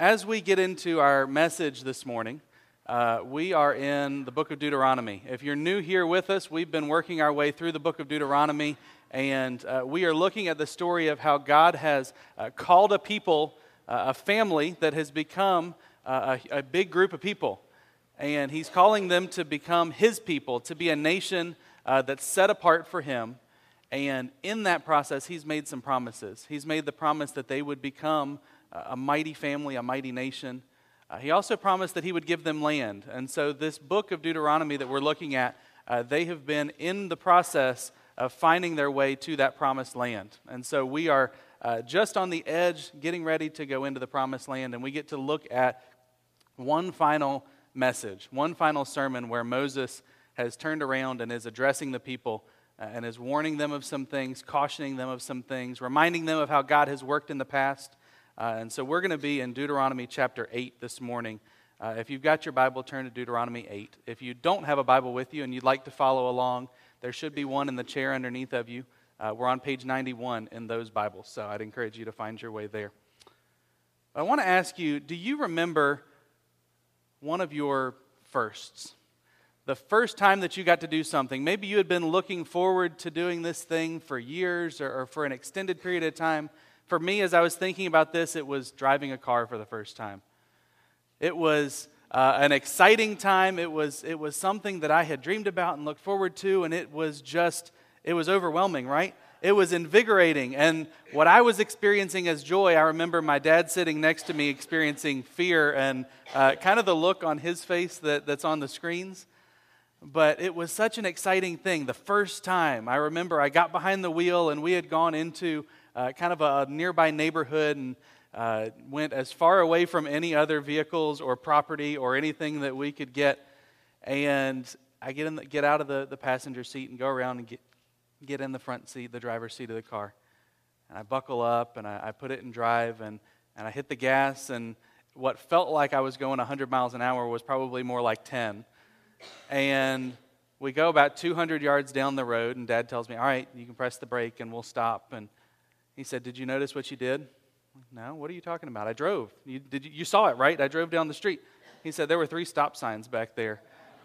as we get into our message this morning, uh, we are in the book of Deuteronomy. If you're new here with us, we've been working our way through the book of Deuteronomy, and uh, we are looking at the story of how God has uh, called a people, uh, a family that has become uh, a, a, big group of people. And He's calling them to become His people, to be a nation uh, that's set apart for Him. And in that process, He's made some promises. He's made the promise that they would become a mighty family, a mighty nation. Uh, he also promised that he would give them land. And so, this book of Deuteronomy that we're looking at, uh, they have been in the process of finding their way to that promised land. And so, we are uh, just on the edge, getting ready to go into the promised land, and we get to look at one final message, one final sermon where Moses has turned around and is addressing the people uh, and is warning them of some things, cautioning them of some things, reminding them of how God has worked in the past. Uh, and so we're going to be in Deuteronomy chapter 8 this morning. Uh, if you've got your Bible, turn to Deuteronomy 8. If you don't have a Bible with you and you'd like to follow along, there should be one in the chair underneath of you. Uh, we're on page 91 in those Bibles, so I'd encourage you to find your way there. I want to ask you do you remember one of your firsts? The first time that you got to do something. Maybe you had been looking forward to doing this thing for years or, or for an extended period of time for me, as I was thinking about this, it was driving a car for the first time. It was uh, an exciting time. It was, it was something that I had dreamed about and looked forward to, and it was just, it was overwhelming, right? It was invigorating. And what I was experiencing as joy, I remember my dad sitting next to me experiencing fear and uh, kind of the look on his face that, that's on the screens. But it was such an exciting thing. The first time, I remember I got behind the wheel and we had gone into uh, kind of a nearby neighborhood and uh, went as far away from any other vehicles or property or anything that we could get. And I get, in the, get out of the, the passenger seat and go around and get, get in the front seat, the driver's seat of the car. And I buckle up and I, I put it in drive and, and I hit the gas. And what felt like I was going 100 miles an hour was probably more like 10. And we go about 200 yards down the road, and dad tells me, All right, you can press the brake and we'll stop. And he said, Did you notice what you did? No, what are you talking about? I drove. You, did you, you saw it, right? I drove down the street. He said, There were three stop signs back there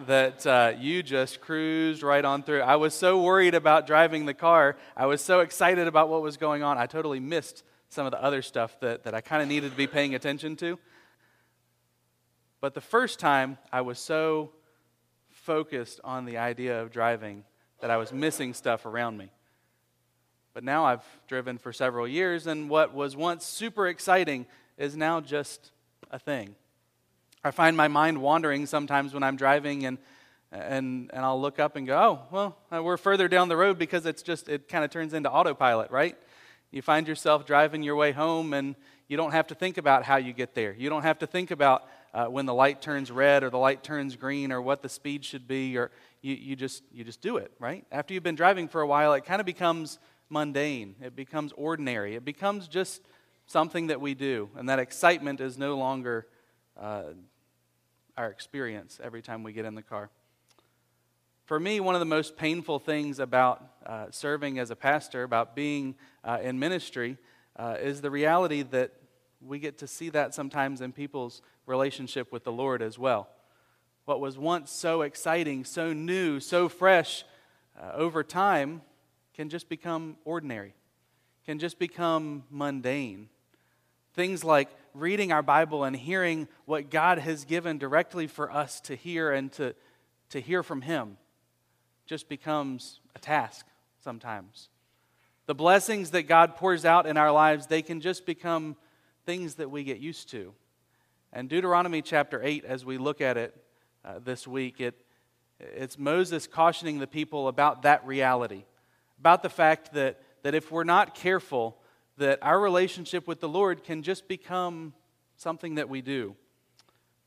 that uh, you just cruised right on through. I was so worried about driving the car. I was so excited about what was going on. I totally missed some of the other stuff that, that I kind of needed to be paying attention to. But the first time, I was so focused on the idea of driving that I was missing stuff around me. But now I've driven for several years, and what was once super exciting is now just a thing. I find my mind wandering sometimes when I'm driving, and, and, and I'll look up and go, oh, well, uh, we're further down the road because it's just, it kind of turns into autopilot, right? You find yourself driving your way home, and you don't have to think about how you get there. You don't have to think about uh, when the light turns red or the light turns green or what the speed should be, or you, you, just, you just do it, right? After you've been driving for a while, it kind of becomes mundane, it becomes ordinary, it becomes just something that we do. And that excitement is no longer uh, our experience every time we get in the car. For me, one of the most painful things about uh, serving as a pastor, about being uh, in ministry, uh, is the reality that we get to see that sometimes in people's relationship with the Lord as well. What was once so exciting, so new, so fresh, uh, over time can just become ordinary, can just become mundane. Things like reading our Bible and hearing what God has given directly for us to hear and to, to hear from Him just becomes a task sometimes. The blessings that God pours out in our lives, they can just become things that we get used to. And Deuteronomy chapter 8, as we look at it uh, this week, it, it's Moses cautioning the people about that reality about the fact that, that if we're not careful, that our relationship with the Lord can just become something that we do.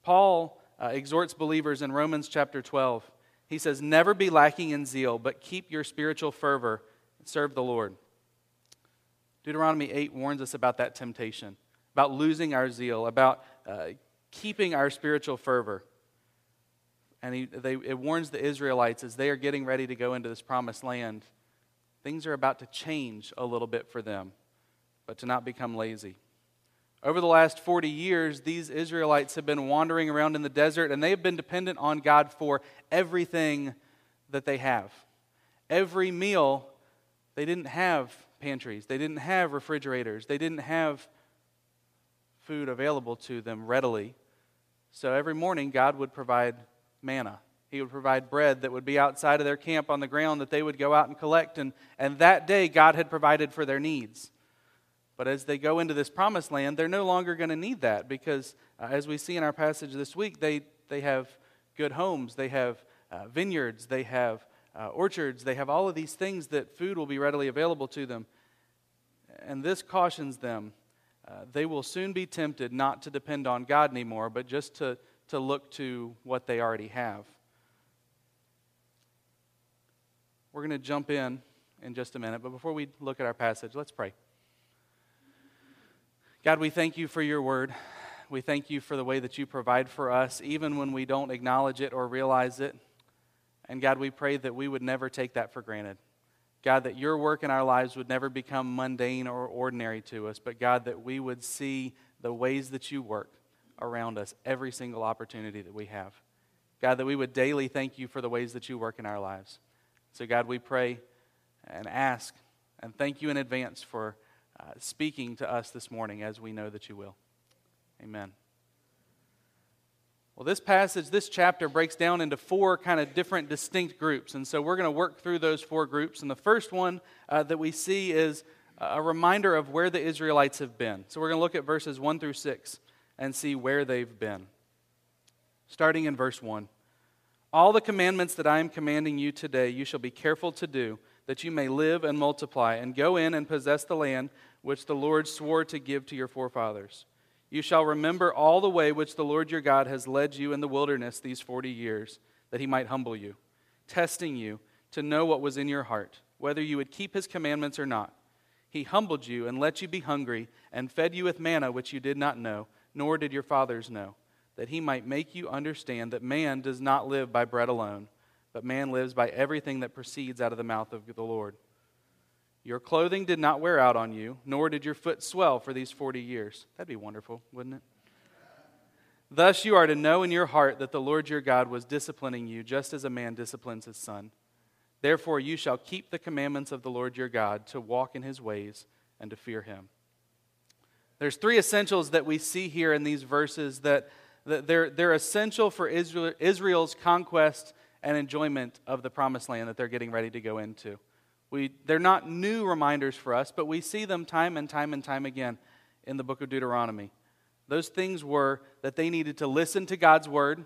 Paul uh, exhorts believers in Romans chapter 12. He says, Never be lacking in zeal, but keep your spiritual fervor and serve the Lord. Deuteronomy 8 warns us about that temptation, about losing our zeal, about uh, keeping our spiritual fervor. And he, they, it warns the Israelites as they are getting ready to go into this promised land Things are about to change a little bit for them, but to not become lazy. Over the last 40 years, these Israelites have been wandering around in the desert and they have been dependent on God for everything that they have. Every meal, they didn't have pantries, they didn't have refrigerators, they didn't have food available to them readily. So every morning, God would provide manna. He would provide bread that would be outside of their camp on the ground that they would go out and collect. And, and that day, God had provided for their needs. But as they go into this promised land, they're no longer going to need that because, uh, as we see in our passage this week, they, they have good homes, they have uh, vineyards, they have uh, orchards, they have all of these things that food will be readily available to them. And this cautions them. Uh, they will soon be tempted not to depend on God anymore, but just to, to look to what they already have. We're going to jump in in just a minute, but before we look at our passage, let's pray. God, we thank you for your word. We thank you for the way that you provide for us, even when we don't acknowledge it or realize it. And God, we pray that we would never take that for granted. God, that your work in our lives would never become mundane or ordinary to us, but God, that we would see the ways that you work around us every single opportunity that we have. God, that we would daily thank you for the ways that you work in our lives. So, God, we pray and ask and thank you in advance for uh, speaking to us this morning as we know that you will. Amen. Well, this passage, this chapter breaks down into four kind of different distinct groups. And so we're going to work through those four groups. And the first one uh, that we see is a reminder of where the Israelites have been. So we're going to look at verses 1 through 6 and see where they've been. Starting in verse 1. All the commandments that I am commanding you today, you shall be careful to do, that you may live and multiply, and go in and possess the land which the Lord swore to give to your forefathers. You shall remember all the way which the Lord your God has led you in the wilderness these forty years, that he might humble you, testing you to know what was in your heart, whether you would keep his commandments or not. He humbled you and let you be hungry, and fed you with manna which you did not know, nor did your fathers know that he might make you understand that man does not live by bread alone, but man lives by everything that proceeds out of the mouth of the Lord. Your clothing did not wear out on you, nor did your foot swell for these 40 years. That'd be wonderful, wouldn't it? Thus you are to know in your heart that the Lord your God was disciplining you, just as a man disciplines his son. Therefore you shall keep the commandments of the Lord your God, to walk in his ways and to fear him. There's three essentials that we see here in these verses that they're, they're essential for Israel, Israel's conquest and enjoyment of the promised land that they're getting ready to go into. We, they're not new reminders for us, but we see them time and time and time again in the book of Deuteronomy. Those things were that they needed to listen to God's word,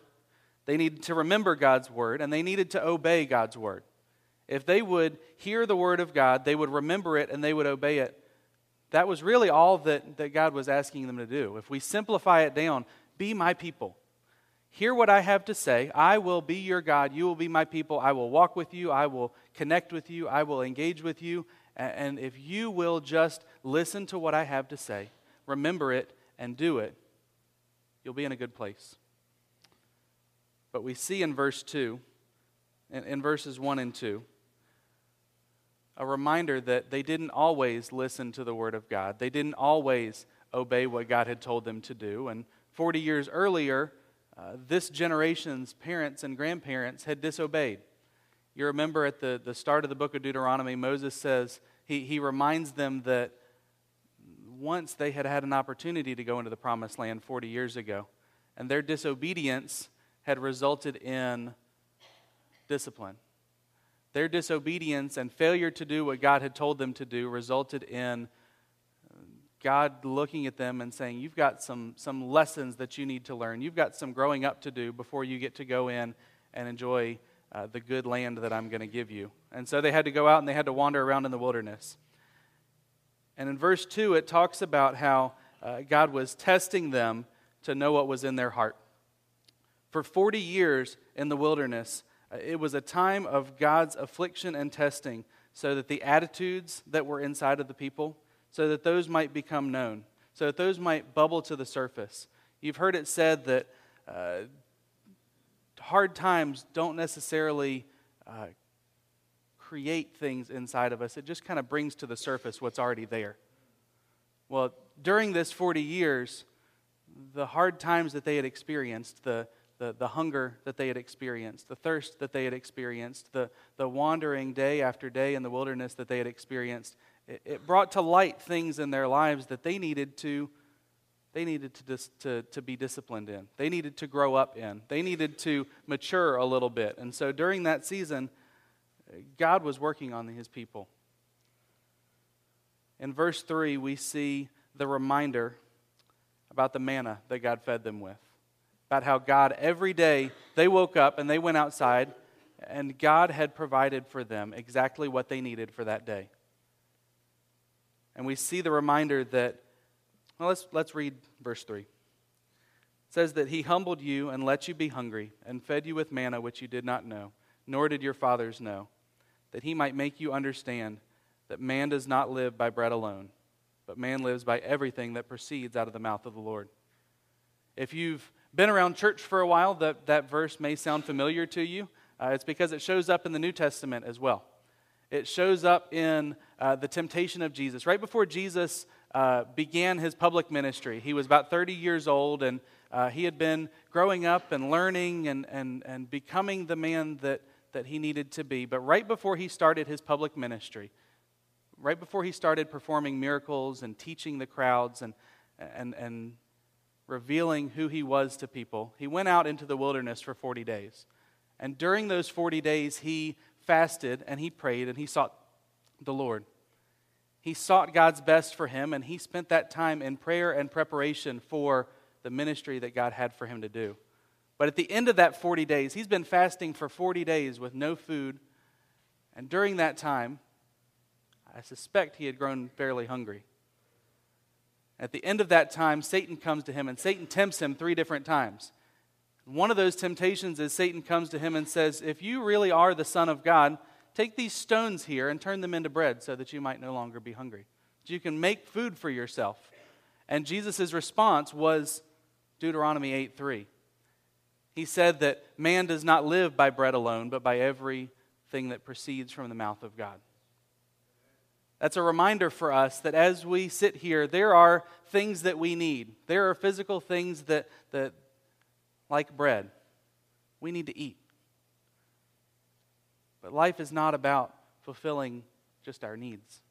they needed to remember God's word, and they needed to obey God's word. If they would hear the word of God, they would remember it and they would obey it. That was really all that, that God was asking them to do. If we simplify it down, be my people. Hear what I have to say. I will be your God. You will be my people. I will walk with you. I will connect with you. I will engage with you. And if you will just listen to what I have to say, remember it, and do it, you'll be in a good place. But we see in verse 2, in, verses 1 and 2, a reminder that they didn't always listen to the Word of God. They didn't always obey what God had told them to do. And 40 years earlier, uh, this generation's parents and grandparents had disobeyed. You remember at the, the start of the book of Deuteronomy, Moses says, he, he reminds them that once they had had an opportunity to go into the promised land 40 years ago, and their disobedience had resulted in discipline. Their disobedience and failure to do what God had told them to do resulted in God looking at them and saying, You've got some, some lessons that you need to learn. You've got some growing up to do before you get to go in and enjoy uh, the good land that I'm going to give you. And so they had to go out and they had to wander around in the wilderness. And in verse 2, it talks about how uh, God was testing them to know what was in their heart. For 40 years in the wilderness, uh, it was a time of God's affliction and testing so that the attitudes that were inside of the people so that those might become known, so that those might bubble to the surface. You've heard it said that uh, hard times don't necessarily uh, create things inside of us, it just kind of brings to the surface what's already there. Well, during this 40 years, the hard times that they had experienced, the, the, the hunger that they had experienced, the thirst that they had experienced, the, the wandering day after day in the wilderness that they had experienced, it, it brought to light things in their lives that they needed to they needed to, dis, to, to be disciplined in. They needed to grow up in. They needed to mature a little bit. And so during that season, God was working on his people. In verse 3, we see the reminder about the manna that God fed them with. About how God, every day, they woke up and they went outside, and God had provided for them exactly what they needed for that day. And we see the reminder that, well, let's, let's read verse 3. It says that He humbled you and let you be hungry, and fed you with manna which you did not know, nor did your fathers know, that He might make you understand that man does not live by bread alone, but man lives by everything that proceeds out of the mouth of the Lord. If you've been around church for a while, that, that verse may sound familiar to you. Uh, it's because it shows up in the New Testament as well. It shows up in uh, the temptation of Jesus. Right before Jesus uh, began his public ministry, he was about 30 years old, and uh, he had been growing up and learning and, and, and becoming the man that, that he needed to be. But right before he started his public ministry, right before he started performing miracles and teaching the crowds and, and, and revealing who he was to people, he went out into the wilderness for 40 days. And during those 40 days, he fasted and he prayed and he sought the Lord. He sought God's best for him and he spent that time in prayer and preparation for the ministry that God had for him to do. But at the end of that 40 days, he's been fasting for 40 days with no food. And during that time, I suspect he had grown fairly hungry. At the end of that time, Satan comes to him and Satan tempts him three different times. One of those temptations is Satan comes to him and says, If you really are the Son of God, take these stones here and turn them into bread so that you might no longer be hungry. So you can make food for yourself. And Jesus' response was Deuteronomy 8 3. He said that man does not live by bread alone, but by everything that proceeds from the mouth of God. That's a reminder for us that as we sit here, there are things that we need. There are physical things that, that, like bread. We need to eat. But life is not about fulfilling just our needs.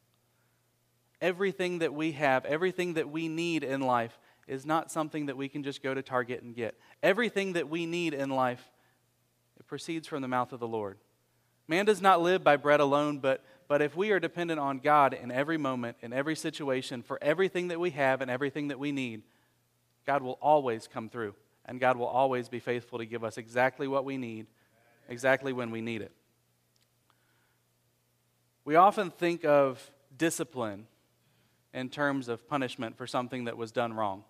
Everything that we have, everything that we need in life, is not something that we can just go to Target and get. Everything that we need in life, it proceeds from the mouth of the Lord. Man does not live by bread alone, but, but if we are dependent on God in every moment, in every situation, for everything that we have and everything that we need, God will always come through and God will always be faithful to give us exactly what we need, exactly when we need it. We often think of discipline in terms of punishment for something that was done wrong.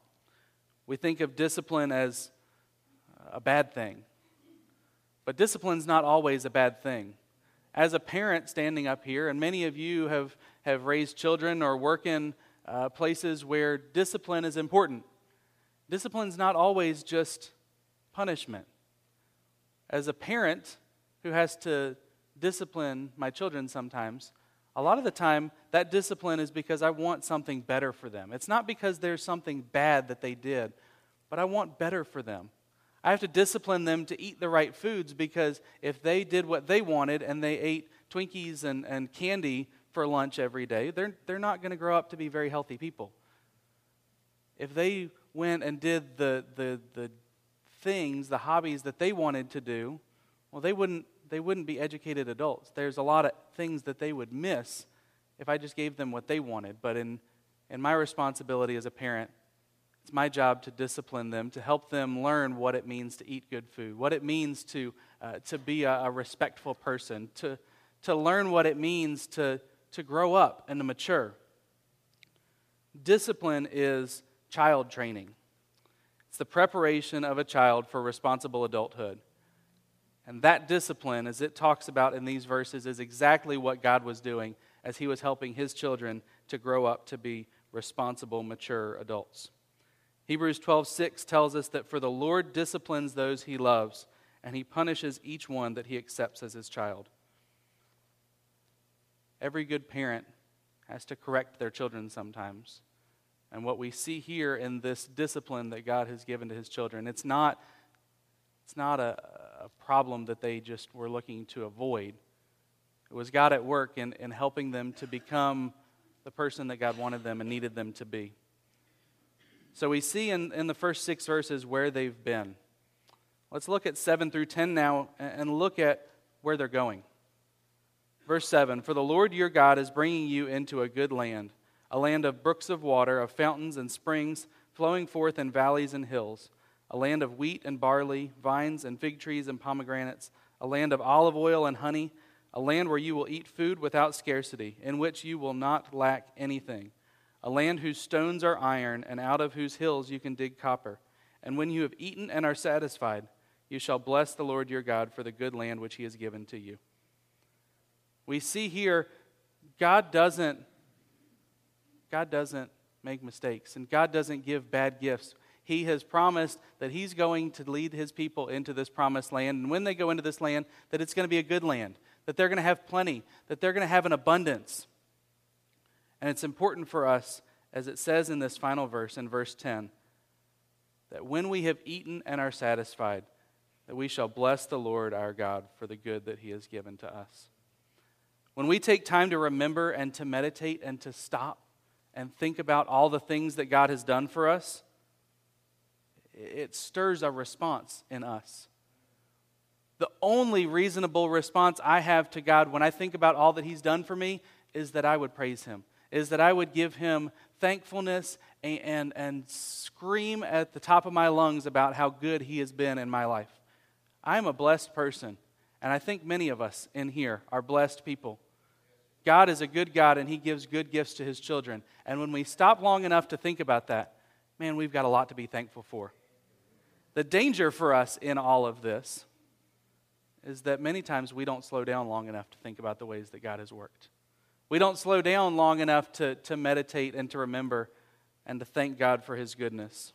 We think of discipline as a bad thing. But discipline's not always a bad thing. As a parent standing up here, and many of you have, have raised children or work in uh, places where discipline is important. Discipline's not always just punishment. As a parent who has to discipline my children sometimes, a lot of the time that discipline is because I want something better for them. It's not because there's something bad that they did, but I want better for them. I have to discipline them to eat the right foods because if they did what they wanted and they ate Twinkies and, and candy for lunch every day, they're, they're not going to grow up to be very healthy people. If they went and did the, the, the things, the hobbies that they wanted to do, well, they wouldn't, they wouldn't be educated adults. There's a lot of things that they would miss if I just gave them what they wanted. But in, in my responsibility as a parent, it's my job to discipline them, to help them learn what it means to eat good food, what it means to, uh, to be a, a respectful person, to, to learn what it means to, to grow up and to mature. Discipline is child training. It's the preparation of a child for responsible adulthood. And that discipline, as it talks about in these verses, is exactly what God was doing as He was helping His children to grow up to be responsible, mature adults. Hebrews 12:6 tells us that for the Lord disciplines those he loves, and he punishes each one that he accepts as his child. Every good parent has to correct their children sometimes. and what we see here in this discipline that God has given to his children. It's not, it's not a, a problem that they just were looking to avoid. It was God at work in, in helping them to become the person that God wanted them and needed them to be. So we see in, in the first six verses where they've been. Let's look at 7 through 10 now and look at where they're going. Verse 7 For the Lord your God is bringing you into a good land, a land of brooks of water, of fountains and springs flowing forth in valleys and hills, a land of wheat and barley, vines and fig trees and pomegranates, a land of olive oil and honey, a land where you will eat food without scarcity, in which you will not lack anything, a land whose stones are iron, and out of whose hills you can dig copper. And when you have eaten and are satisfied, you shall bless the Lord your God for the good land which he has given to you. We see here God doesn't God doesn't make mistakes and God doesn't give bad gifts. He has promised that he's going to lead his people into this promised land and when they go into this land that it's going to be a good land, that they're going to have plenty, that they're going to have an abundance. And it's important for us as it says in this final verse in verse 10 that when we have eaten and are satisfied that we shall bless the Lord our God for the good that he has given to us. When we take time to remember and to meditate and to stop and think about all the things that God has done for us, it stirs a response in us. The only reasonable response I have to God when I think about all that He's done for me is that I would praise Him, is that I would give Him thankfulness and, and, and scream at the top of my lungs about how good He has been in my life. I'm a blessed person. And I think many of us in here are blessed people. God is a good God and He gives good gifts to His children. And when we stop long enough to think about that, man, we've got a lot to be thankful for. The danger for us in all of this is that many times we don't slow down long enough to think about the ways that God has worked. We don't slow down long enough to, to meditate and to remember and to thank God for His goodness.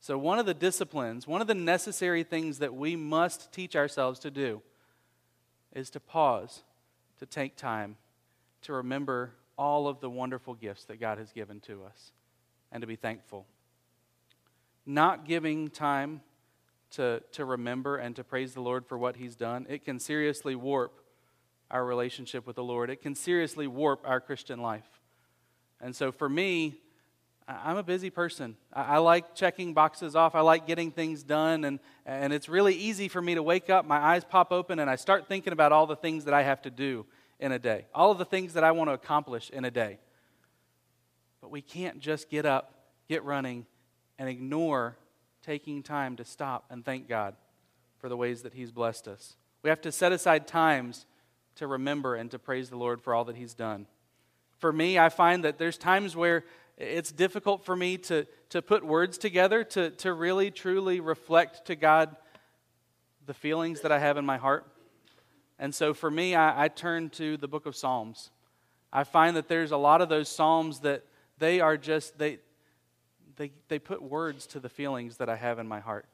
So, one of the disciplines, one of the necessary things that we must teach ourselves to do is to pause, to take time, to remember all of the wonderful gifts that God has given to us, and to be thankful. Not giving time to, to remember and to praise the Lord for what He's done, it can seriously warp our relationship with the Lord. It can seriously warp our Christian life. And so, for me, I'm a busy person. I, like checking boxes off. I like getting things done. And, and it's really easy for me to wake up, my eyes pop open, and I start thinking about all the things that I have to do in a day, all of the things that I want to accomplish in a day. But we can't just get up, get running, and ignore taking time to stop and thank God for the ways that He's blessed us. We have to set aside times to remember and to praise the Lord for all that He's done. For me, I find that there's times where it's difficult for me to, to put words together to, to really, truly reflect to God the feelings that I have in my heart. And so for me, I, I turn to the book of Psalms. I find that there's a lot of those Psalms that they are just, they, they, they put words to the feelings that I have in my heart.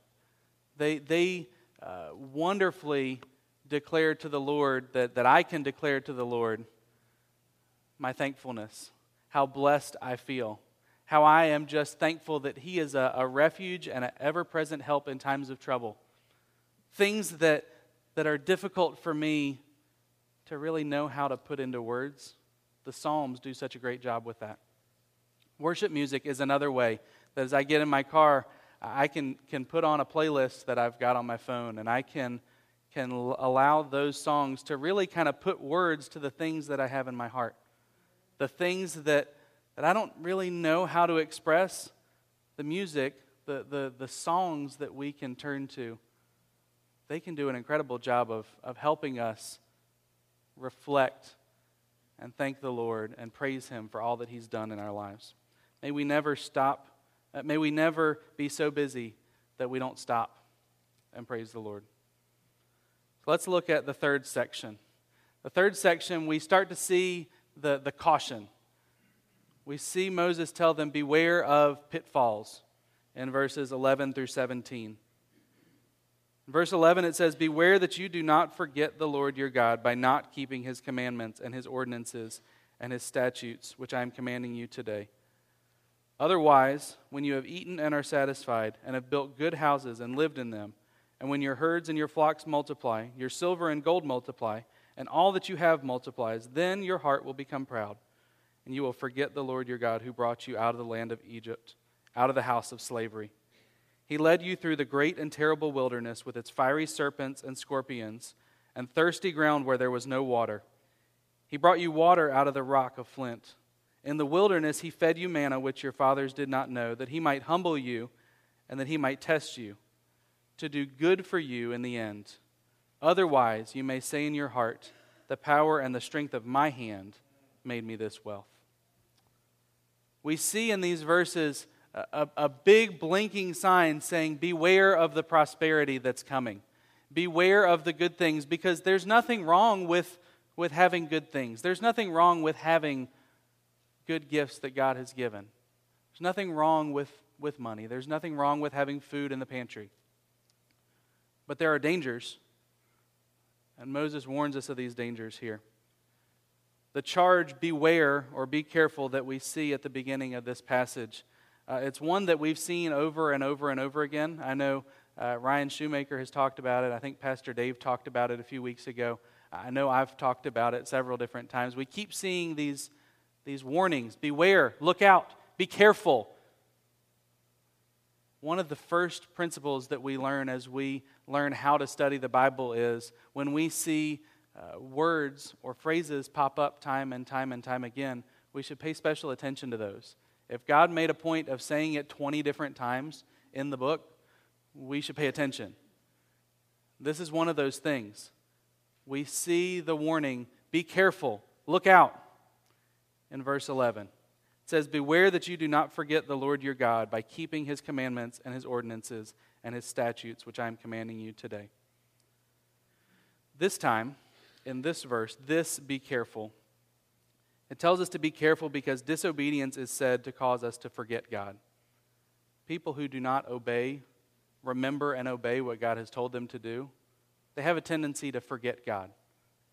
They, they uh, wonderfully declare to the Lord that, that I can declare to the Lord my thankfulness how blessed I feel. How I am just thankful that He is a, a refuge and an ever present help in times of trouble. Things that, that are difficult for me to really know how to put into words. The Psalms do such a great job with that. Worship music is another way that as I get in my car, I can, can put on a playlist that I've got on my phone and I can, can allow those songs to really kind of put words to the things that I have in my heart the things that, that I don't really know how to express, the music, the, the, the songs that we can turn to, they can do an incredible job of, of helping us reflect and thank the Lord and praise Him for all that He's done in our lives. May we never stop, uh, may we never be so busy that we don't stop and praise the Lord. So let's look at the third section. The third section, we start to see the, the caution. We see Moses tell them, Beware of pitfalls in verses 11 through 17. In verse 11, it says, Beware that you do not forget the Lord your God by not keeping his commandments and his ordinances and his statutes, which I am commanding you today. Otherwise, when you have eaten and are satisfied, and have built good houses and lived in them, and when your herds and your flocks multiply, your silver and gold multiply, and all that you have multiplies, then your heart will become proud, and you will forget the Lord your God who brought you out of the land of Egypt, out of the house of slavery. He led you through the great and terrible wilderness with its fiery serpents and scorpions, and thirsty ground where there was no water. He brought you water out of the rock of flint. In the wilderness, he fed you manna which your fathers did not know, that he might humble you and that he might test you, to do good for you in the end. Otherwise, you may say in your heart, The power and the strength of my hand made me this wealth. We see in these verses a, a, big blinking sign saying, Beware of the prosperity that's coming. Beware of the good things, because there's nothing wrong with, with having good things. There's nothing wrong with having good gifts that God has given. There's nothing wrong with, with money, there's nothing wrong with having food in the pantry. But there are dangers, and Moses warns us of these dangers here. The charge, beware or be careful, that we see at the beginning of this passage, uh, it's one that we've seen over and over and over again. I know uh, Ryan Shoemaker has talked about it. I think Pastor Dave talked about it a few weeks ago. I know I've talked about it several different times. We keep seeing these these warnings beware, look out, be careful. One of the first principles that we learn as we learn how to study the Bible is when we see uh, words or phrases pop up time and time and time again, we should pay special attention to those. If God made a point of saying it 20 different times in the book, we should pay attention. This is one of those things. We see the warning be careful, look out in verse 11. It says, Beware that you do not forget the Lord your God by keeping his commandments and his ordinances and his statutes, which I am commanding you today. This time, in this verse, this be careful. It tells us to be careful because disobedience is said to cause us to forget God. People who do not obey, remember, and obey what God has told them to do, they have a tendency to forget God.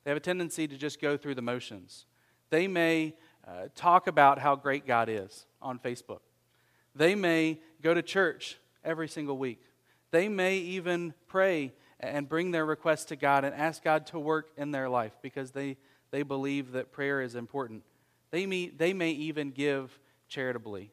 They have a tendency to just go through the motions. They may uh, talk about how great God is on Facebook. They may go to church every single week. They may even pray and bring their requests to God and ask God to work in their life because they, they believe that prayer is important. They, may, they may even give charitably,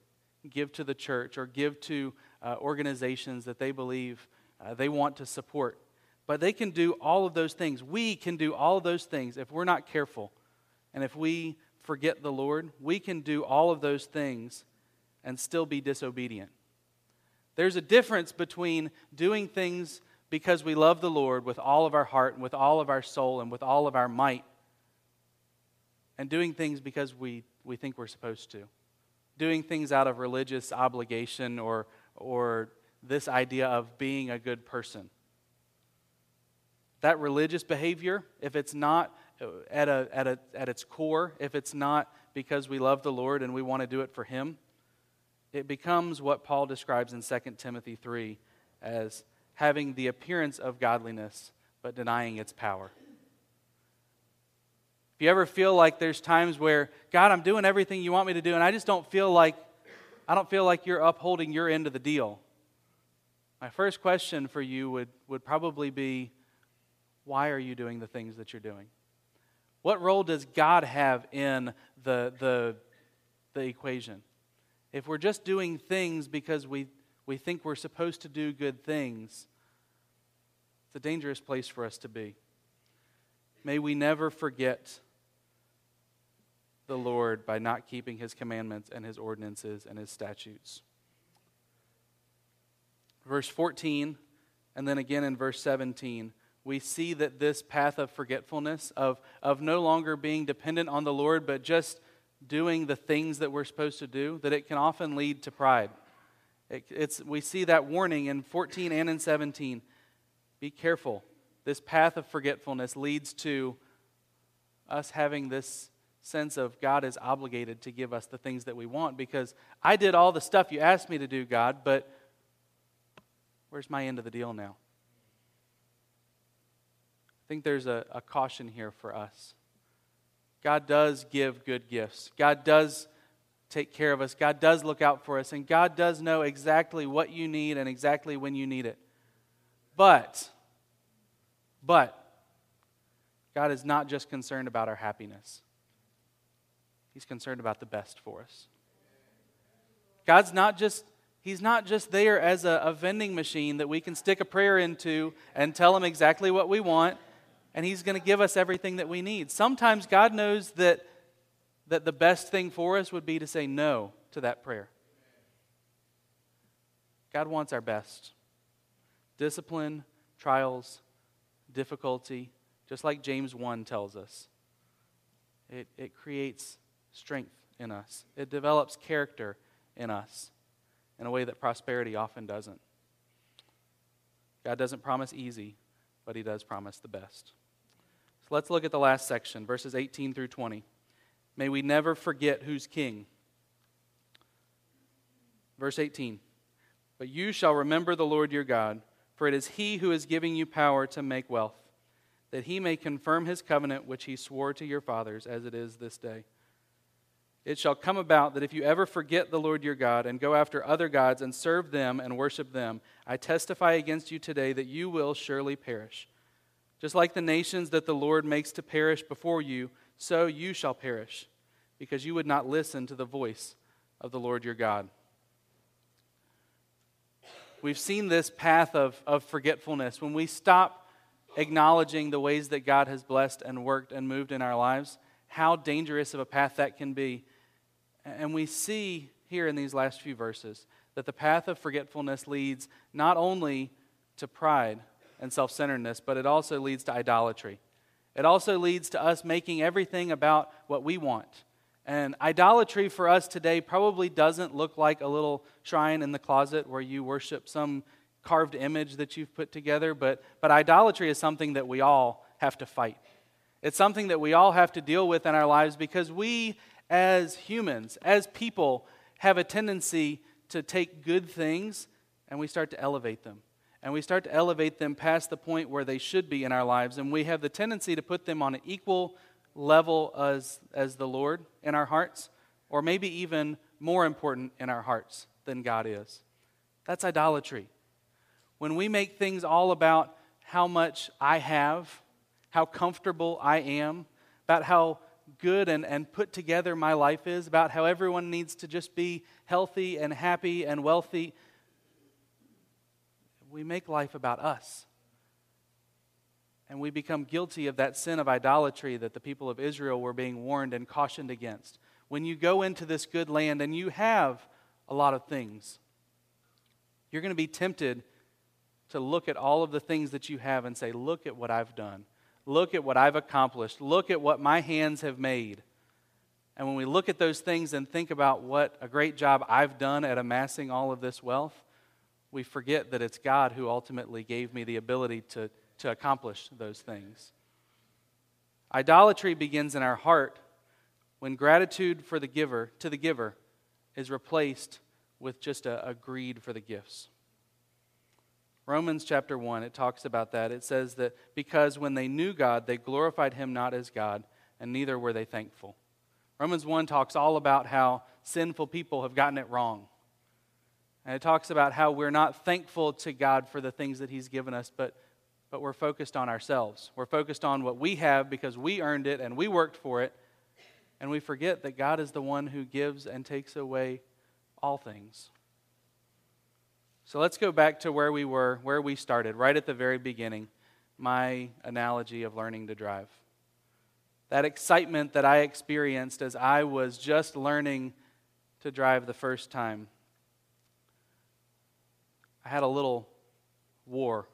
give to the church, or give to uh, organizations that they believe uh, they want to support. But they can do all of those things. We can do all of those things if we're not careful and if we forget the Lord, we can do all of those things and still be disobedient. There's a difference between doing things because we love the Lord with all of our heart and with all of our soul and with all of our might, and doing things because we, we think we're supposed to. Doing things out of religious obligation or, or this idea of being a good person. That religious behavior, if it's not at, a, at, a, at its core, if it's not because we love the Lord and we want to do it for Him, it becomes what Paul describes in 2 Timothy 3 as having the appearance of godliness but denying its power. If you ever feel like there's times where, God, I'm doing everything you want me to do, and I just don't feel like I don't feel like you're upholding your end of the deal. My first question for you would, would probably be, why are you doing the things that you're doing? What role does God have in the, the, the equation? If we're just doing things because we, we think we're supposed to do good things, it's a dangerous place for us to be. May we never forget the Lord by not keeping his commandments and his ordinances and his statutes. Verse 14, and then again in verse 17 we see that this path of forgetfulness, of, of no longer being dependent on the Lord, but just doing the things that we're supposed to do, that it can often lead to pride. It, it's, we see that warning in 14 and in 17. Be careful. This path of forgetfulness leads to us having this sense of God is obligated to give us the things that we want because I did all the stuff you asked me to do, God, but where's my end of the deal now? Think there's a, a caution here for us. God does give good gifts. God does take care of us. God does look out for us, and God does know exactly what you need and exactly when you need it. But, but, God is not just concerned about our happiness, He's concerned about the best for us. God's not just He's not just there as a, a, vending machine that we can stick a prayer into and tell Him exactly what we want, and He's going to give us everything that we need. Sometimes God knows that, that the best thing for us would be to say no to that prayer. God wants our best. Discipline, trials, difficulty, just like James 1 tells us, it, it creates strength in us, it develops character in us in a way that prosperity often doesn't. God doesn't promise easy, but He does promise the best. So let's look at the last section, verses 18 through 20. May we never forget who's king. Verse 18 But you shall remember the Lord your God, for it is He who is giving you power to make wealth, that He may confirm His covenant which He swore to your fathers, as it is this day. It shall come about that if you ever forget the Lord your God and go after other gods and serve them and worship them, I testify against you today that you will surely perish. Just like the nations that the Lord makes to perish before you, so you shall perish, because you would not listen to the voice of the Lord your God. We've seen this path of, of forgetfulness. When we stop acknowledging the ways that God has blessed and worked and moved in our lives, how dangerous of a path that can be and we see here in these last few verses that the path of forgetfulness leads not only to pride and self centeredness, but it also leads to idolatry. It also leads to us making everything about what we want. And idolatry for us today probably doesn't look like a little shrine in the closet where you worship some carved image that you've put together, but, but idolatry is something that we all have to fight. It's something that we all have to deal with in our lives because we as humans, as people, have a tendency to take good things and we start to elevate them. And we start to elevate them past the point where they should be in our lives. And we have the tendency to put them on an equal level as, as the Lord in our hearts, or maybe even more important in our hearts than God is. That's idolatry. When we make things all about how much I have, how comfortable I am, about how good and, and put together my life is, about how everyone needs to just be healthy and happy and wealthy. We make life about us. And we become guilty of that sin of idolatry that the people of Israel were being warned and cautioned against. When you go into this good land and you have a lot of things, you're going to be tempted to look at all of the things that you have and say, Look at what I've done. Look at what I've accomplished. Look at what my hands have made. And when we look at those things and think about what a great job I've done at amassing all of this wealth, we forget that it's God who ultimately gave me the ability to, to accomplish those things. Idolatry begins in our heart when gratitude for the giver to the giver is replaced with just a, a greed for the gifts. Romans chapter 1, it talks about that. It says that because when they knew God, they glorified him not as God, and neither were they thankful. Romans 1 talks all about how sinful people have gotten it wrong. And it talks about how we're not thankful to God for the things that he's given us, but, but we're focused on ourselves. We're focused on what we have because we earned it and we worked for it. And we forget that God is the one who gives and takes away all things. So let's go back to where we were, where we started, right at the very beginning, my analogy of learning to drive. That excitement that I experienced as I was just learning to drive the first time. I had a little war,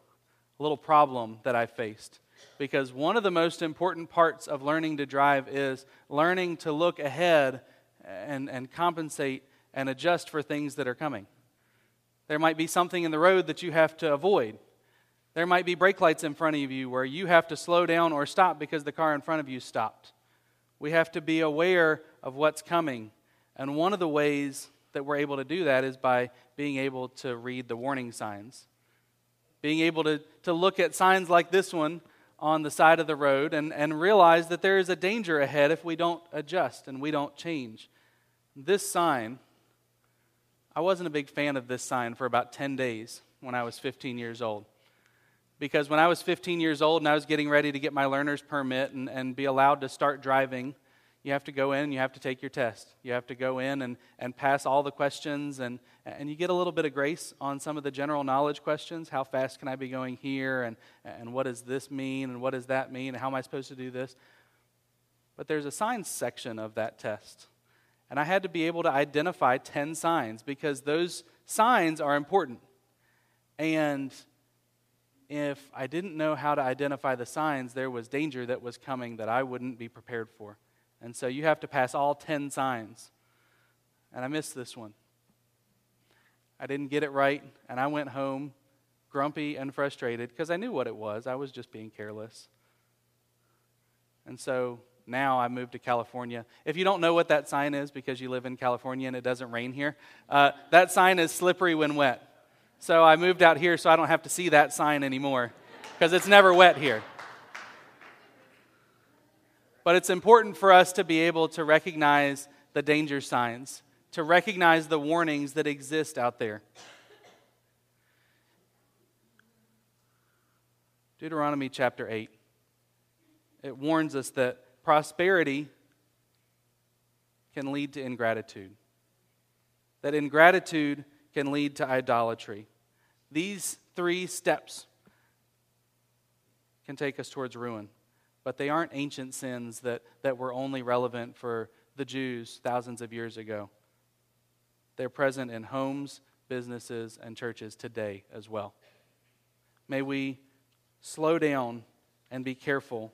a little problem that I faced. Because one of the most important parts of learning to drive is learning to look ahead and, and compensate and adjust for things that are coming. There might be something in the road that you have to avoid. There might be brake lights in front of you where you have to slow down or stop because the car in front of you stopped. We have to be aware of what's coming. And one of the ways that we're able to do that is by being able to read the warning signs. Being able to, to look at signs like this one on the side of the road and, and realize that there is a danger ahead if we don't adjust and we don't change. this sign, I wasn't a big fan of this sign for about 10 days when I was 15 years old. Because when I was 15 years old and I was getting ready to get my learner's permit and, and be allowed to start driving, you have to go in and you have to take your test. You have to go in and, and pass all the questions, and, and you get a little bit of grace on some of the general knowledge questions. How fast can I be going here? And, and what does this mean? And what does that mean? And how am I supposed to do this? But there's a signs section of that test. And I had to be able to identify 10 signs because those signs are important. And if I didn't know how to identify the signs, there was danger that was coming that I wouldn't be prepared for. And so you have to pass all 10 signs. And I missed this one. I didn't get it right, and I went home grumpy and frustrated because I knew what it was. I was just being careless. And so now I moved to California. If you don't know what that sign is because you live in California and it doesn't rain here, uh, that sign is slippery when wet. So I moved out here so I don't have to see that sign anymore because it's never wet here. But it's important for us to be able to recognize the danger signs, to recognize the warnings that exist out there. Deuteronomy chapter 8. It warns us that prosperity can lead to ingratitude, that ingratitude can lead to idolatry. These three steps can take us towards ruin, but they aren't ancient sins that, that were only relevant for the Jews thousands of years ago. They're present in homes, businesses, and churches today as well. May we slow down and be careful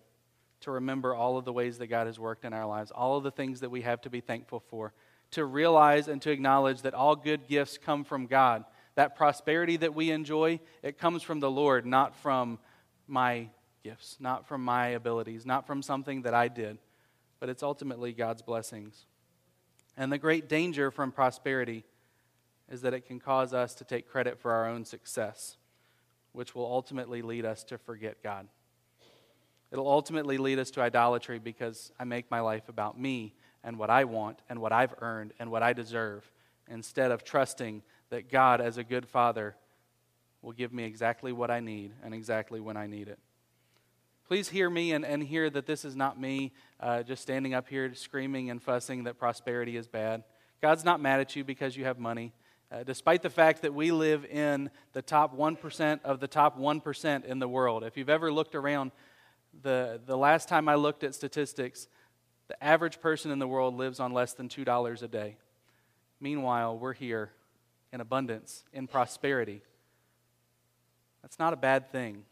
to remember all of the ways that God has worked in our lives, all of the things that we have to be thankful for, to realize and to acknowledge that all good gifts come from God. That prosperity that we enjoy, it comes from the Lord, not from my gifts, not from my abilities, not from something that I did, but it's ultimately God's blessings. And the great danger from prosperity is that it can cause us to take credit for our own success, which will ultimately lead us to forget God. It'll ultimately lead us to idolatry because I make my life about me and what I want and what I've earned and what I deserve instead of trusting that God, as a good father, will give me exactly what I need and exactly when I need it. Please hear me and, and hear that this is not me uh, just standing up here screaming and fussing that prosperity is bad. God's not mad at you because you have money. Uh, despite the fact that we live in the top 1% of the top 1% in the world. If you've ever looked around, the, the last time I looked at statistics, the average person in the world lives on less than $2 a day. Meanwhile, we're here in abundance, in prosperity. That's not a bad thing.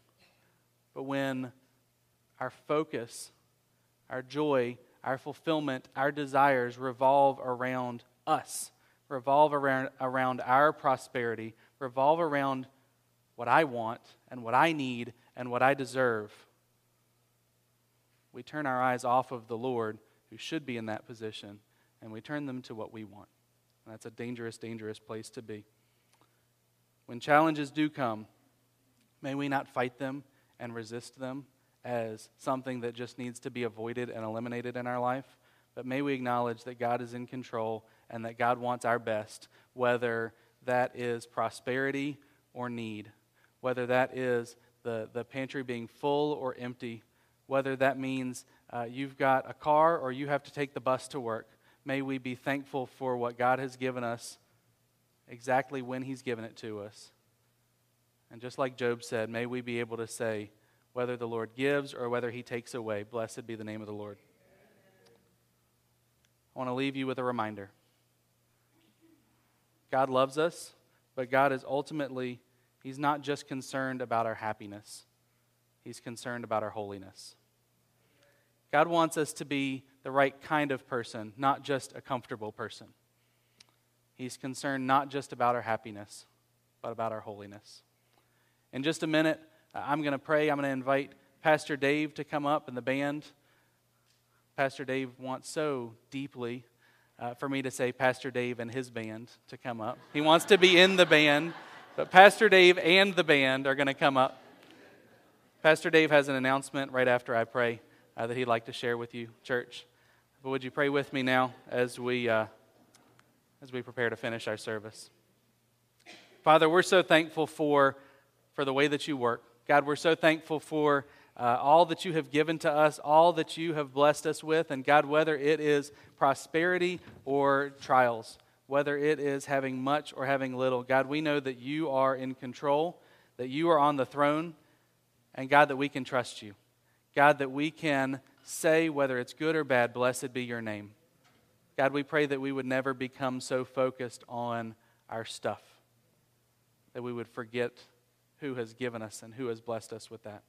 But when our focus, our joy, our fulfillment, our desires revolve around us, revolve around, around our prosperity, revolve around what I want and what I need and what I deserve, we turn our eyes off of the Lord, who should be in that position, and we turn them to what we want. And that's a dangerous, dangerous place to be. When challenges do come, may we not fight them and resist them as something that just needs to be avoided and eliminated in our life, but may we acknowledge that God is in control and that God wants our best, whether that is prosperity or need, whether that is the, the pantry being full or empty whether that means uh, you've got a car or you have to take the bus to work. May we be thankful for what God has given us exactly when He's given it to us. And just like Job said, may we be able to say, whether the Lord gives or whether He takes away, blessed be the name of the Lord. I want to leave you with a reminder God loves us, but God is ultimately, He's not just concerned about our happiness. He's concerned about our holiness. God wants us to be the right kind of person, not just a comfortable person. He's concerned not just about our happiness, but about our holiness. In just a minute, I'm going to pray. I'm going to invite Pastor Dave to come up and the band. Pastor Dave wants so deeply uh, for me to say Pastor Dave and his band to come up. He wants to be in the band, but Pastor Dave and the band are going to come up. Pastor Dave has an announcement right after I pray uh, that he'd like to share with you, church. But would you pray with me now as we uh, as we prepare to finish our service. Father, we're so thankful for, for the way that you work. God, we're so thankful for uh, all that you have given to us, all that you have blessed us with. And God, whether it is prosperity or trials, whether it is having much or having little, God, we know that you are in control, that you are on the throne, and God, that we can trust you. God, that we can say, whether it's good or bad, blessed be your name. God, we pray that we would never become so focused on our stuff that we would forget who has given us and who has blessed us with that.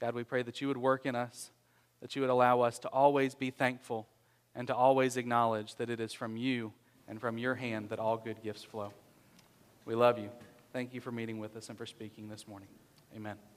God, we pray that you would work in us, that you would allow us to always be thankful and to always acknowledge that it is from you and from your hand that all good gifts flow. We love you. Thank you for meeting with us and for speaking this morning. Amen.